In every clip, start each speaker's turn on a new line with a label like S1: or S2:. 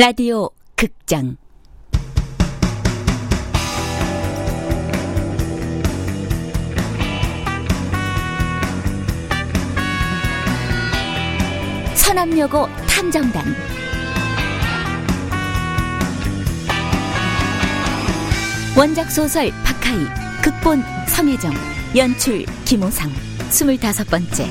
S1: 라디오 극장. 서남여고 탐정단. 원작 소설 박하이 극본 성혜정 연출 김호상. 스물다섯 번째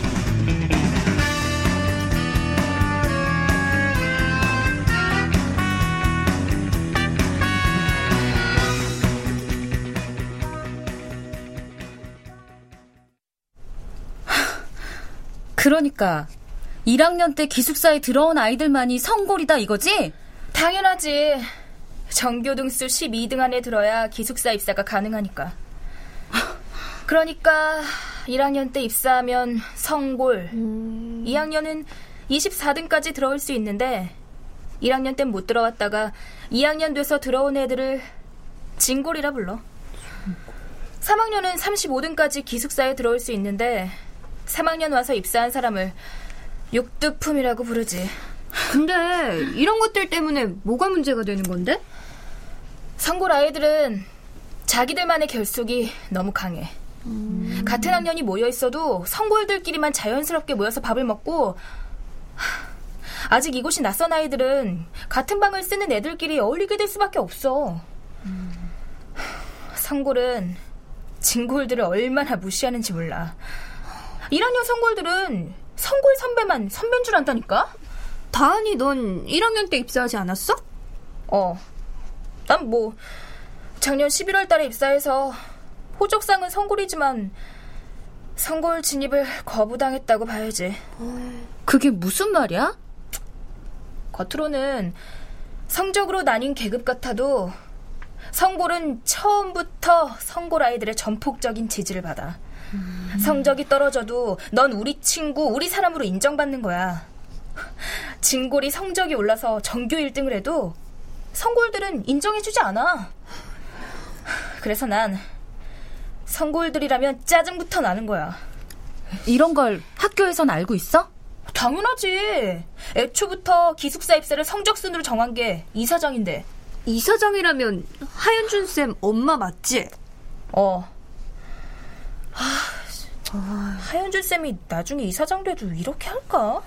S2: 그러니까 1학년 때 기숙사에 들어온 아이들만이 성골이다 이거지?
S3: 당연하지. 전교 등수 12등 안에 들어야 기숙사 입사가 가능하니까. 그러니까 1학년 때 입사하면 성골, 음... 2학년은 24등까지 들어올 수 있는데 1학년 땐 못 들어왔다가 2학년 돼서 들어온 애들을 진골이라 불러. 3학년은 35등까지 기숙사에 들어올 수 있는데 3학년 와서 입사한 사람을 육두품이라고 부르지.
S2: 근데 이런 것들 때문에 뭐가 문제가 되는 건데?
S3: 성골 아이들은 자기들만의 결속이 너무 강해. 음... 같은 학년이 모여 있어도 성골들끼리만 자연스럽게 모여서 밥을 먹고 아직 이곳이 낯선 아이들은 같은 방을 쓰는 애들끼리 어울리게 될 수밖에 없어. 음... 성골은 진골들을 얼마나 무시하는지 몰라. 1학년 성골들은 성골 선배만 선배인 줄 안다니까?
S2: 다은이 넌 1학년 때 입사하지 않았어?
S3: 어. 난 뭐 작년 11월 달에 입사해서 호적상은 성골이지만 성골 진입을 거부당했다고 봐야지.
S2: 그게 무슨 말이야?
S3: 겉으로는 성적으로 나뉜 계급 같아도 성골은 처음부터 성골 아이들의 전폭적인 지지를 받아. 음. 성적이 떨어져도 넌 우리 친구, 우리 사람으로 인정받는 거야. 진골이 성적이 올라서 전교 1등을 해도 성골들은 인정해주지 않아. 그래서 난 성골들이라면 짜증부터 나는 거야.
S2: 이런 걸 학교에선 알고 있어?
S3: 당연하지. 애초부터 기숙사 입사를 성적순으로 정한 게 이사장인데.
S2: 이사장이라면 하현준 쌤 엄마 맞지?
S3: 어. 아, 하현준 쌤이 나중에 이사장 돼도 이렇게 할까?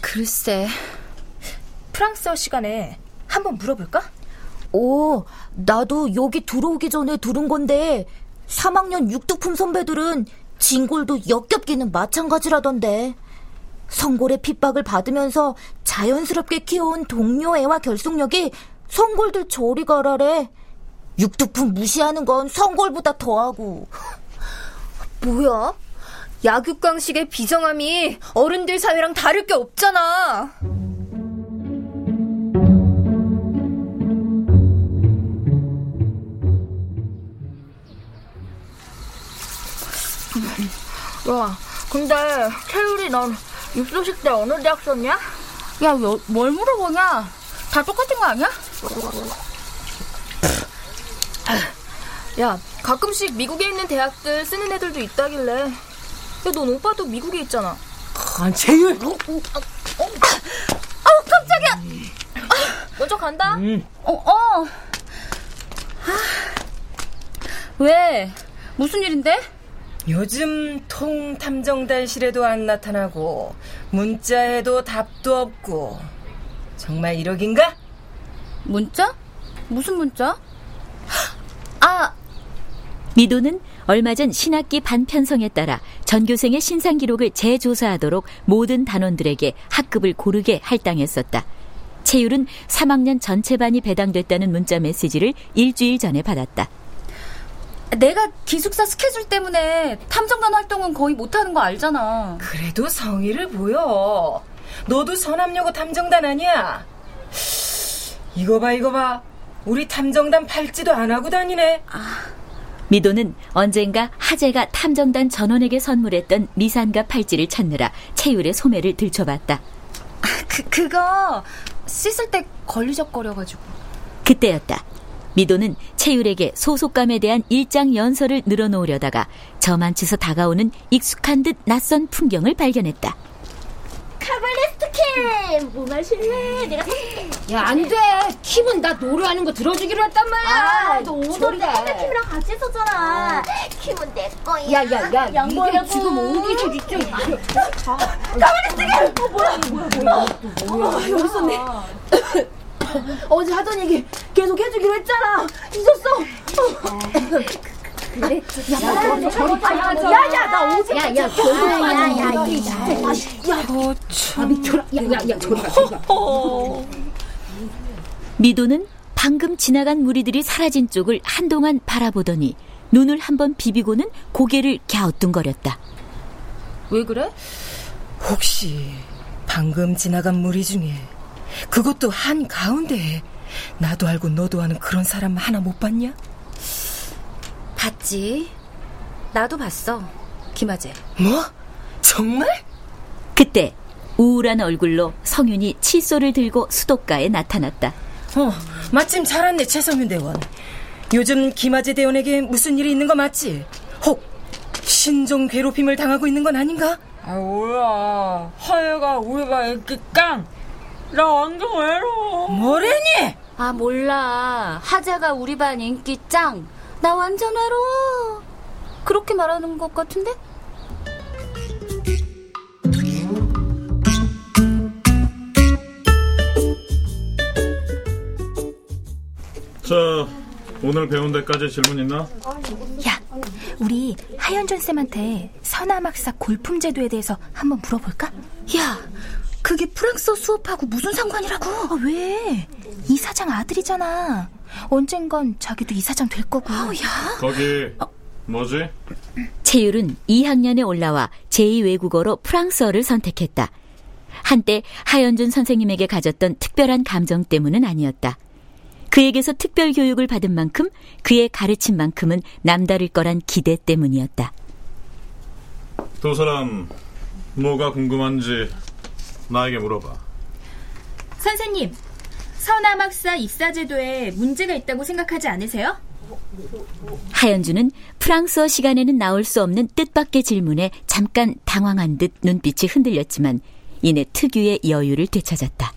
S2: 글쎄.
S3: 프랑스어 시간에 한번 물어볼까?
S4: 오, 나도 여기 들어오기 전에 들은 건데 3학년 육두품 선배들은 진골도 역겹기는 마찬가지라던데. 성골의 핍박을 받으면서 자연스럽게 키워온 동료 애와 결속력이 성골들 저리 가라래. 육두품 무시하는 건 성골보다 더하고.
S2: 뭐야? 약육강식의 비정함이 어른들 사회랑 다를 게 없잖아.
S3: 야, 근데 채율이 넌 입소식 때 어느 대학 썼냐?
S2: 야, 뭐, 뭘 물어보냐? 다 똑같은 거 아니야? 야, 가끔씩 미국에 있는 대학들 쓰는 애들도 있다길래. 야, 넌 오빠도 미국에 있잖아.
S5: 아, 재율! 어, 어,
S2: 어, 아우, 깜짝이야!
S3: 먼저 간다. 음.
S2: 어, 어. 왜? 무슨 일인데?
S5: 요즘 통 탐정단실에도 안 나타나고 문자에도 답도 없고 정말 이러긴가?
S2: 문자? 무슨 문자?
S1: 아! 미도는 얼마 전 신학기 반편성에 따라 전교생의 신상 기록을 재조사하도록 모든 단원들에게 학급을 고르게 할당했었다. 채율은 3학년 전체 반이 배당됐다는 문자 메시지를 일주일 전에 받았다.
S2: 내가 기숙사 스케줄 때문에 탐정단 활동은 거의 못하는 거 알잖아.
S5: 그래도 성의를 보여. 너도 서남여고 탐정단 아니야? 이거 봐, 이거 봐. 우리 탐정단 팔찌도 안 하고 다니네. 아.
S1: 미도는 언젠가 하재가 탐정단 전원에게 선물했던 미산과 팔찌를 찾느라 채율의 소매를 들춰봤다.
S2: 아, 그, 그거 씻을 때 걸리적거려가지고.
S1: 그때였다. 미도는 채율에게 소속감에 대한 일장 연설을 늘어놓으려다가 저만치서 다가오는 익숙한 듯 낯선 풍경을 발견했다.
S3: 카발레
S4: 베스트 캠! 뭐 마실래? 내가.
S3: 야, 안 돼. 킴은 나 노래하는 거 들어주기로 했단 말이야.
S4: 아, 너 오던데. 킴이랑 같이 있었잖아. 킴은 내 거야.
S3: 야, 야, 야. 이게 지금 어디 저 진짜.
S4: 가만히 있으게! 어, 뭐야, 뭐야, 뭐야. 뭐야. 여기 있었네. 어제 하던 얘기 계속 해주기로 했잖아. 잊었어. 그래. 야, 야, 저리 야, 야, 나 오지.
S3: 야, 야, 저리 가. 야, 야, 야.
S4: 야,
S3: 아, 미쳐라. 야, 야, 야, 저리 가. 저리 가.
S1: 미도는 방금 지나간 무리들이 사라진 쪽을 한동안 바라보더니 눈을 한번 비비고는 고개를 갸우뚱거렸다.
S3: 왜 그래?
S5: 혹시 방금 지나간 무리 중에 그것도 한 가운데에 나도 알고 너도 아는 그런 사람 하나 못 봤냐?
S2: 봤지. 나도 봤어. 김아재.
S5: 뭐? 정말?
S1: 그때 우울한 얼굴로 성윤이 칫솔을 들고 수도가에 나타났다.
S5: 어, 마침 잘 왔네, 최성윤 대원. 요즘 김아재 대원에게 무슨 일이 있는 거 맞지? 혹 신종 괴롭힘을 당하고 있는 건 아닌가?
S6: 아 뭐야 하얘가 우리가 이렇게 깡! 나 완전 외로워
S5: 뭐래니?
S2: 아, 몰라. 하재가 우리 반 인기 짱. 나 완전 외로워. 그렇게 말하는 것 같은데?
S7: 자, 오늘 배운 데까지 질문 있나?
S3: 야, 우리 하현준 쌤한테 선암학사 골품 제도에 대해서 한번 물어볼까? 야, 그게 프랑스어 수업하고 무슨 상관이라고? 아, 왜? 이사장 아들이잖아. 언젠간 자기도 이사장 될 거고. 야.
S7: 거기 뭐지?
S1: 채율은 2학년에 올라와 제2외국어로 프랑스어를 선택했다. 한때 하연준 선생님에게 가졌던 특별한 감정 때문은 아니었다. 그에게서 특별 교육을 받은 만큼 그의 가르친 만큼은 남다를 거란 기대 때문이었다.
S7: 두 사람 뭐가 궁금한지 나에게 물어봐.
S3: 선생님, 선암학사 입사제도에 문제가 있다고 생각하지 않으세요?
S1: 하연주는 프랑스어 시간에는 나올 수 없는 뜻밖의 질문에 잠깐 당황한 듯 눈빛이 흔들렸지만 이내 특유의 여유를 되찾았다.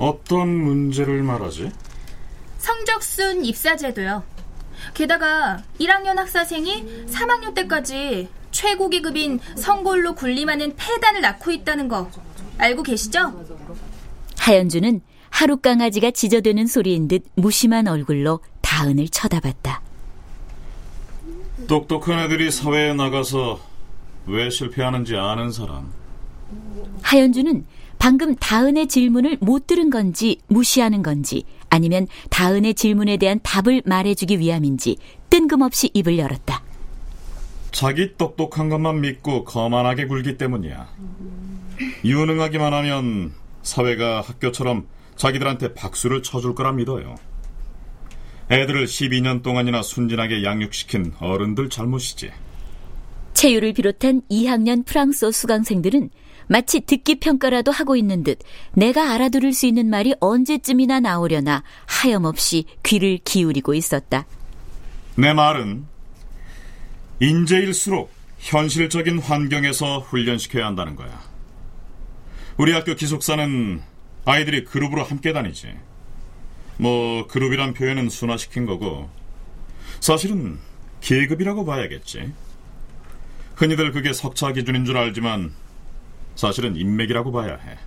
S7: 어떤 문제를 말하지?
S3: 성적순 입사제도요. 게다가 1학년 학사생이 3학년 때까지 최고 계급인 성골로 군림하는 폐단을 낳고 있다는 거 알고 계시죠?
S1: 하연주는 하루 강아지가 짖어대는 소리인 듯 무심한 얼굴로 다은을 쳐다봤다.
S7: 똑똑한 애들이 사회에 나가서 왜 실패하는지 아는 사람.
S1: 하연주는 방금 다은의 질문을 못 들은 건지 무시하는 건지 아니면 다은의 질문에 대한 답을 말해주기 위함인지 뜬금없이 입을 열었다.
S7: 자기 똑똑한 것만 믿고 거만하게 굴기 때문이야. 유능하기만 하면 사회가 학교처럼 자기들한테 박수를 쳐줄 거라 믿어요. 애들을 12년 동안이나 순진하게 양육시킨 어른들 잘못이지.
S1: 채유를 비롯한 2학년 프랑스어 수강생들은 마치 듣기 평가라도 하고 있는 듯 내가 알아들을 수 있는 말이 언제쯤이나 나오려나 하염없이 귀를 기울이고 있었다.
S7: 내 말은 인재일수록 현실적인 환경에서 훈련시켜야 한다는 거야. 우리 학교 기숙사는 아이들이 그룹으로 함께 다니지. 뭐 그룹이란 표현은 순화시킨 거고 사실은 계급이라고 봐야겠지. 흔히들 그게 석차 기준인 줄 알지만 사실은 인맥이라고 봐야 해.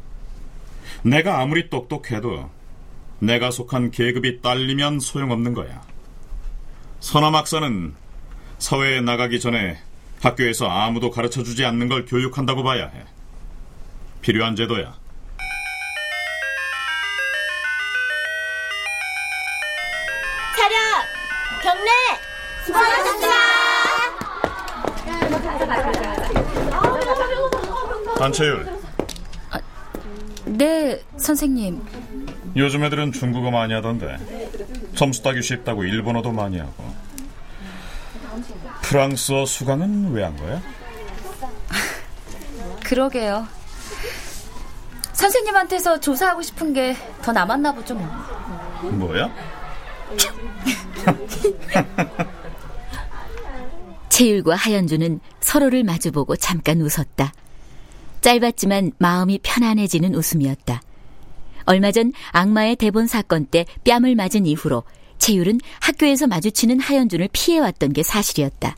S7: 내가 아무리 똑똑해도 내가 속한 계급이 딸리면 소용없는 거야. 선암학사는 사회에 나가기 전에 학교에서 아무도 가르쳐 주지 않는 걸 교육한다고 봐야 해. 필요한 제도야.
S4: 차렷! 경례! 수고하셨습니다!
S7: 안채율,
S2: 네, 선생님.
S7: 요즘 애들은 중국어 많이 하던데 점수 따기 쉽다고 일본어도 많이 하고 프랑스어 수강은 왜 한 거야?
S2: 그러게요. 선생님한테서 조사하고 싶은 게 더 남았나 보죠, 뭐.
S7: 뭐야?
S1: 채율과 하연주는 서로를 마주보고 잠깐 웃었다. 짧았지만 마음이 편안해지는 웃음이었다. 얼마 전 악마의 대본 사건 때 뺨을 맞은 이후로 채율은 학교에서 마주치는 하연준을 피해왔던 게 사실이었다.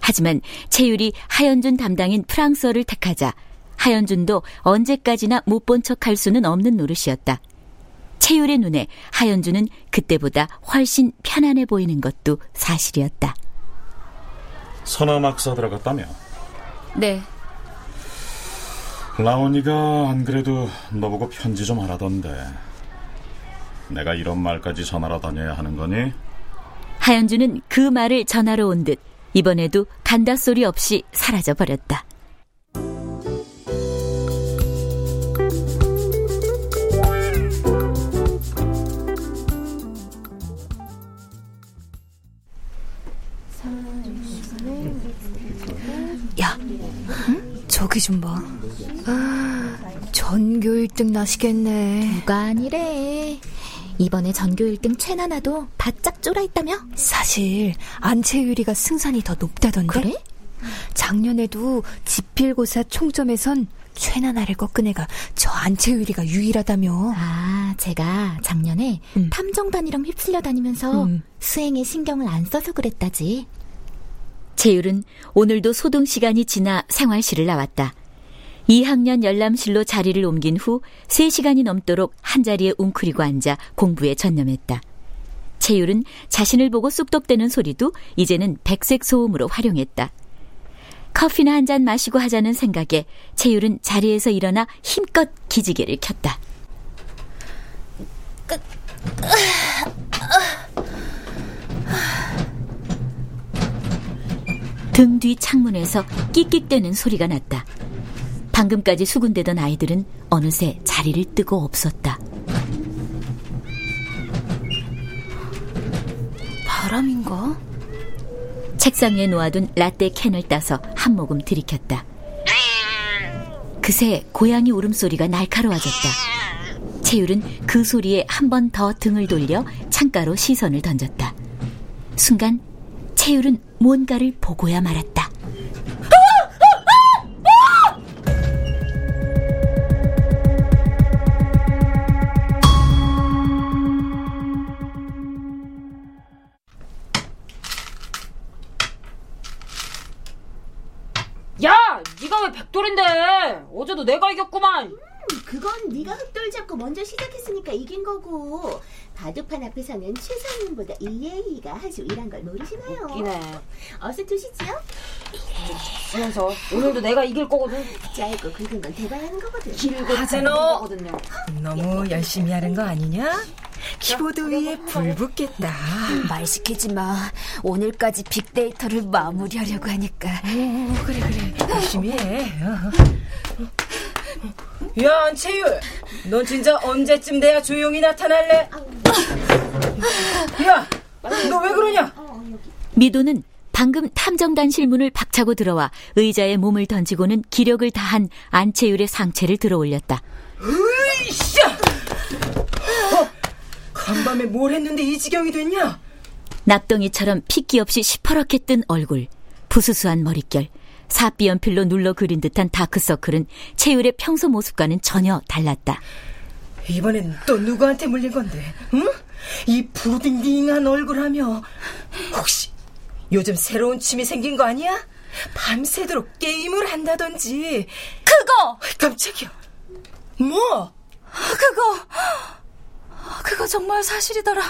S1: 하지만 채율이 하연준 담당인 프랑스어를 택하자 하연준도 언제까지나 못 본 척할 수는 없는 노릇이었다. 채율의 눈에 하연준은 그때보다 훨씬 편안해 보이는 것도 사실이었다.
S7: 서남학사 들어갔다며?
S1: 네.
S7: 라온이가 안 그래도 너보고 편지 좀 하라던데 내가 이런 말까지 전하러 다녀야 하는 거니?
S1: 하연주는 그 말을 전하러 온 듯 이번에도 간다 소리 없이 사라져 버렸다.
S2: 저기 좀 봐. 아, 전교 1등 나시겠네.
S8: 누가 아니래. 이번에 전교 1등 최나나도 바짝 쫄아있다며?
S2: 사실 안채유리가 승산이 더 높다던데.
S8: 그래?
S2: 작년에도 지필고사 총점에선 최나나를 꺾은 애가 저 안채유리가 유일하다며.
S8: 아, 제가 작년에
S2: 음.
S8: 탐정단이랑 휩쓸려 다니면서
S2: 음.
S8: 수행에 신경을 안 써서 그랬다지.
S1: 채율은 오늘도 소동 시간이 지나 생활실을 나왔다. 2학년 열람실로 자리를 옮긴 후 3시간이 넘도록 한자리에 웅크리고 앉아 공부에 전념했다. 채율은 자신을 보고 쑥덕대는 소리도 이제는 백색 소음으로 활용했다. 커피나 한 잔 마시고 하자는 생각에 채율은 자리에서 일어나 힘껏 기지개를 켰다. 등 뒤 창문에서 끽끽대는 소리가 났다. 방금까지 수군대던 아이들은 어느새 자리를 뜨고 없었다.
S2: 바람인가?
S1: 책상 위에 놓아둔 라떼 캔을 따서 한 모금 들이켰다. 그새 고양이 울음소리가 날카로워졌다. 채율은 그 소리에 한 번 더 등을 돌려 창가로 시선을 던졌다. 순간 채율은 뭔가를 보고야 말았다.
S6: 야, 네가 왜 백돌인데? 어제도 내가 이겼구만.
S4: 그건 네가 흑돌 잡고 먼저 시작했으니까 이긴 거고 바둑판 앞에서는 최선님보다 이예희가 아주 일한 걸 모르시나요?
S6: 웃기네.
S4: 어서 두시지요.
S6: 하면서 오늘도 내가 이길 거거든.
S4: 짧고 굵은 건 대봐야 하는 거거든.
S6: 길고
S5: 하재노!
S6: 거거든요.
S5: 너무 열심히 하는 거 아니냐? 키보드 위에 불 붙겠다.
S2: 말 시키지 마. 오늘까지 빅데이터를 마무리하려고 하니까.
S5: 어, 그래 그래 열심히 해. 어. 야 안채율, 넌 진짜 언제쯤 돼야 조용히 나타날래? 야, 너 왜 그러냐?
S1: 미도는 방금 탐정단 실 문을 박차고 들어와 의자에 몸을 던지고는 기력을 다한 안채율의 상체를 들어 올렸다.
S5: 으이씨! 어, 간밤에 뭘 했는데 이 지경이 됐냐?
S1: 납덩이처럼 핏기 없이 시퍼렇게 뜬 얼굴, 부수수한 머릿결, 사비 연필로 눌러 그린 듯한 다크서클은 채율의 평소 모습과는 전혀 달랐다.
S5: 이번엔 또 누구한테 물린 건데? 응? 이 푸딩딩한 얼굴하며 혹시 요즘 새로운 취미 생긴 거 아니야? 밤새도록 게임을 한다든지
S2: 그거!
S5: 깜짝이야 뭐?
S2: 그거! 그거 정말 사실이더라.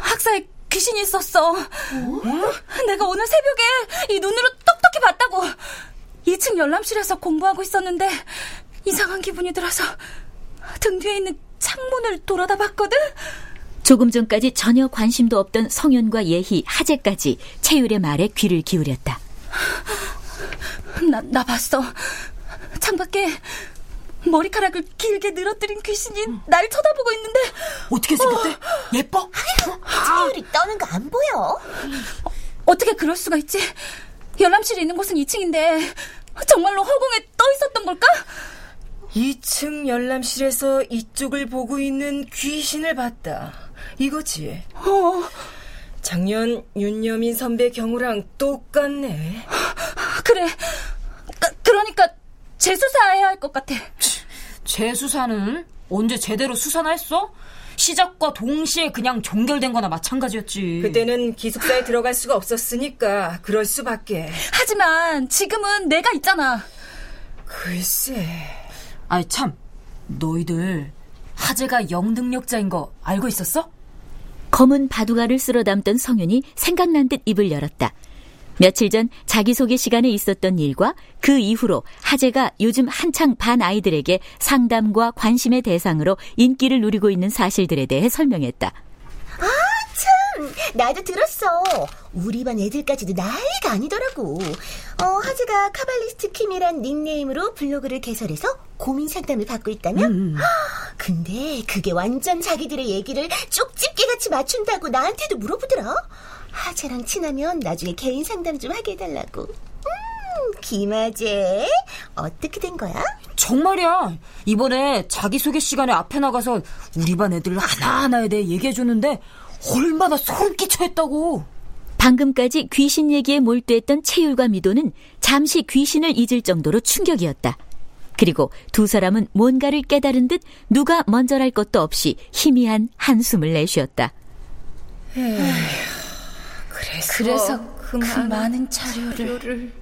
S2: 학사에 귀신이 있었어. 내가 오늘 새벽에 이 눈으로 똑똑히 봤다고. 2층 열람실에서 공부하고 있었는데 이상한 기분이 들어서 등 뒤에 있는 창문을 돌아다 봤거든.
S1: 조금 전까지 전혀 관심도 없던 성윤과 예희, 하재까지 채율의 말에 귀를 기울였다.
S2: 나, 나 봤어. 창밖에 머리카락을 길게 늘어뜨린 귀신이 날 쳐다보고 있는데
S5: 어떻게 생겼대? 예뻐?
S4: 채율이 떠는 거 안 보여?
S2: 어 떻게 그럴 수가 있지? 열람실이 있는 곳은 2층인데 정말로 허공에 떠 있었던 걸까?
S5: 2층 열람실에서 이쪽을 보고 있는 귀신을 봤다 이거지
S2: 어,
S5: 작년 윤여민 선배 경우랑 똑같네
S2: 그래. 재수사해야 할 것 같아.
S6: 재수사는 언제 제대로 수사나 했어? 시작과 동시에 그냥 종결된 거나 마찬가지였지.
S5: 그때는 기숙사에 들어갈 수가 없었으니까 그럴 수밖에.
S2: 하지만 지금은 내가 있잖아.
S5: 글쎄.
S6: 아이 참, 너희들 하재가 영능력자인 거 알고 있었어?
S1: 검은 바둑알을 쓸어 담던 성윤이 생각난 듯 입을 열었다. 며칠 전 자기소개 시간에 있었던 일과 그 이후로 하재가 요즘 한창 반 아이들에게 상담과 관심의 대상으로 인기를 누리고 있는 사실들에 대해 설명했다.
S4: 아, 참! 나도 들었어. 우리 반 애들까지도 난리가 아니더라고. 어, 하지가 카발리스트 킴이란 닉네임으로 블로그를 개설해서 고민 상담을 받고 있다며? 음. 근데 그게 완전 자기들의 얘기를 쪽집게같이 맞춘다고 나한테도 물어보더라. 하재랑 친하면 나중에 개인 상담 좀 하게 해달라고. 음, 김하재. 어떻게 된 거야?
S6: 정말이야. 이번에 자기소개 시간에 앞에 나가서 우리 반 애들 하나하나에 대해 얘기해줬는데 얼마나 소름 끼쳐 했다고.
S1: 방금까지 귀신 얘기에 몰두했던 채율과 미도는 잠시 귀신을 잊을 정도로 충격이었다. 그리고 두 사람은 뭔가를 깨달은 듯 누가 먼저랄 것도 없이 희미한 한숨을 내쉬었다. 에휴.
S3: 그래서, 그래서 그, 그 많은, 많은 자료를... 자료를...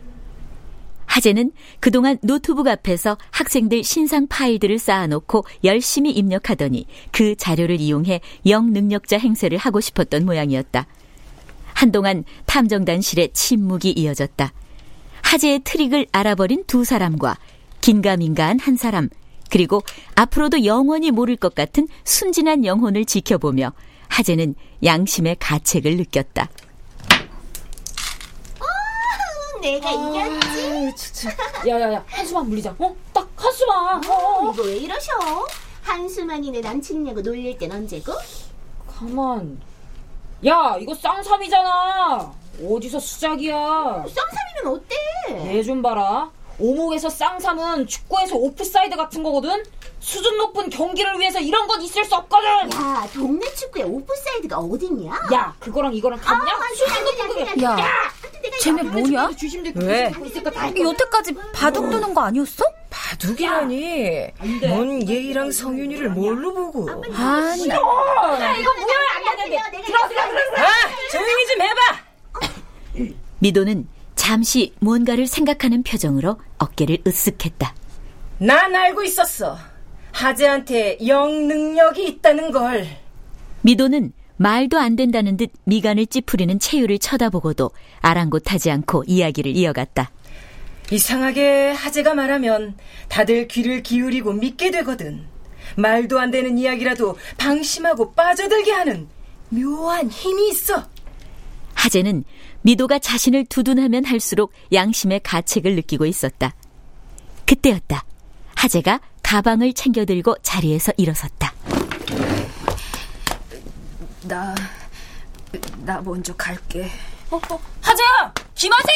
S1: 하재는 그동안 노트북 앞에서 학생들 신상 파일들을 쌓아놓고 열심히 입력하더니 그 자료를 이용해 영능력자 행세를 하고 싶었던 모양이었다. 한동안 탐정단실에 침묵이 이어졌다. 하재의 트릭을 알아버린 두 사람과 긴가민가한 한 사람, 그리고 앞으로도 영원히 모를 것 같은 순진한 영혼을 지켜보며 하재는 양심의 가책을 느꼈다.
S4: 내가 이겼지.
S6: 진짜. 야야야 한수만 물리자. 어? 딱 한수만. 어, 어.
S4: 이거 왜 이러셔? 한수만이 내 남친이냐고 놀릴 땐 언제고?
S6: 가만. 야 이거 쌍삼이잖아. 어디서 수작이야?
S4: 쌍삼이면 어때?
S6: 얘 좀 봐라. 오목에서 쌍삼은 축구에서 오프사이드 같은 거거든? 수준 높은 경기를 위해서 이런 건 있을 수 없거든!
S4: 야, 동네 축구에 오프사이드가 어딨냐?
S6: 야, 그거랑 이거랑 같냐? 아, 수준
S2: 높은 거 야, 야, 쟤네 뭐냐?
S5: 왜?
S2: 여태까지 바둑 두는 거 아니었어?
S5: 바둑이라니. 넌 얘이랑 성윤이를 뭘로 보고?
S6: 아니, 나 이거 뭐야? 안 되는데. 들어, 들어, 들어.
S5: 아, 조용히 좀 해봐.
S1: 미도는 잠시 뭔가를 생각하는 표정으로 어깨를 으쓱했다.
S5: 난 알고 있었어. 하재한테 영 능력이 있다는 걸.
S1: 미도는 말도 안 된다는 듯 미간을 찌푸리는 채유를 쳐다보고도 아랑곳하지 않고 이야기를 이어갔다.
S5: 이상하게 하재가 말하면 다들 귀를 기울이고 믿게 되거든. 말도 안 되는 이야기라도 방심하고 빠져들게 하는 묘한 힘이 있어.
S1: 하재는 미도가 자신을 두둔하면 할수록 양심의 가책을 느끼고 있었다. 그때였다. 하재가 가방을 챙겨 들고 자리에서 일어섰다.
S3: 나, 나 먼저 갈게.
S6: 어, 어, 하재야! 김하재!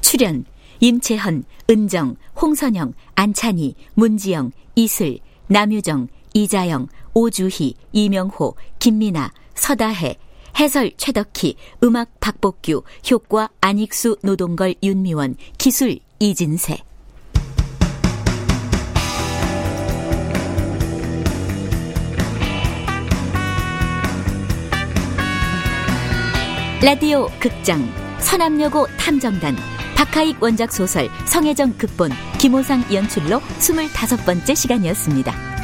S1: 출연 임채헌, 은정, 홍선영, 안찬희, 문지영, 이슬, 남유정, 이자영, 오주희, 이명호, 김미나, 서다혜, 해설 최덕희, 음악 박복규, 효과 안익수, 노동걸, 윤미원, 기술 이진세. 라디오 극장 서남여고 탐정단 박하익 원작 소설 성혜정 극본 김호상 연출로 25번째 시간이었습니다.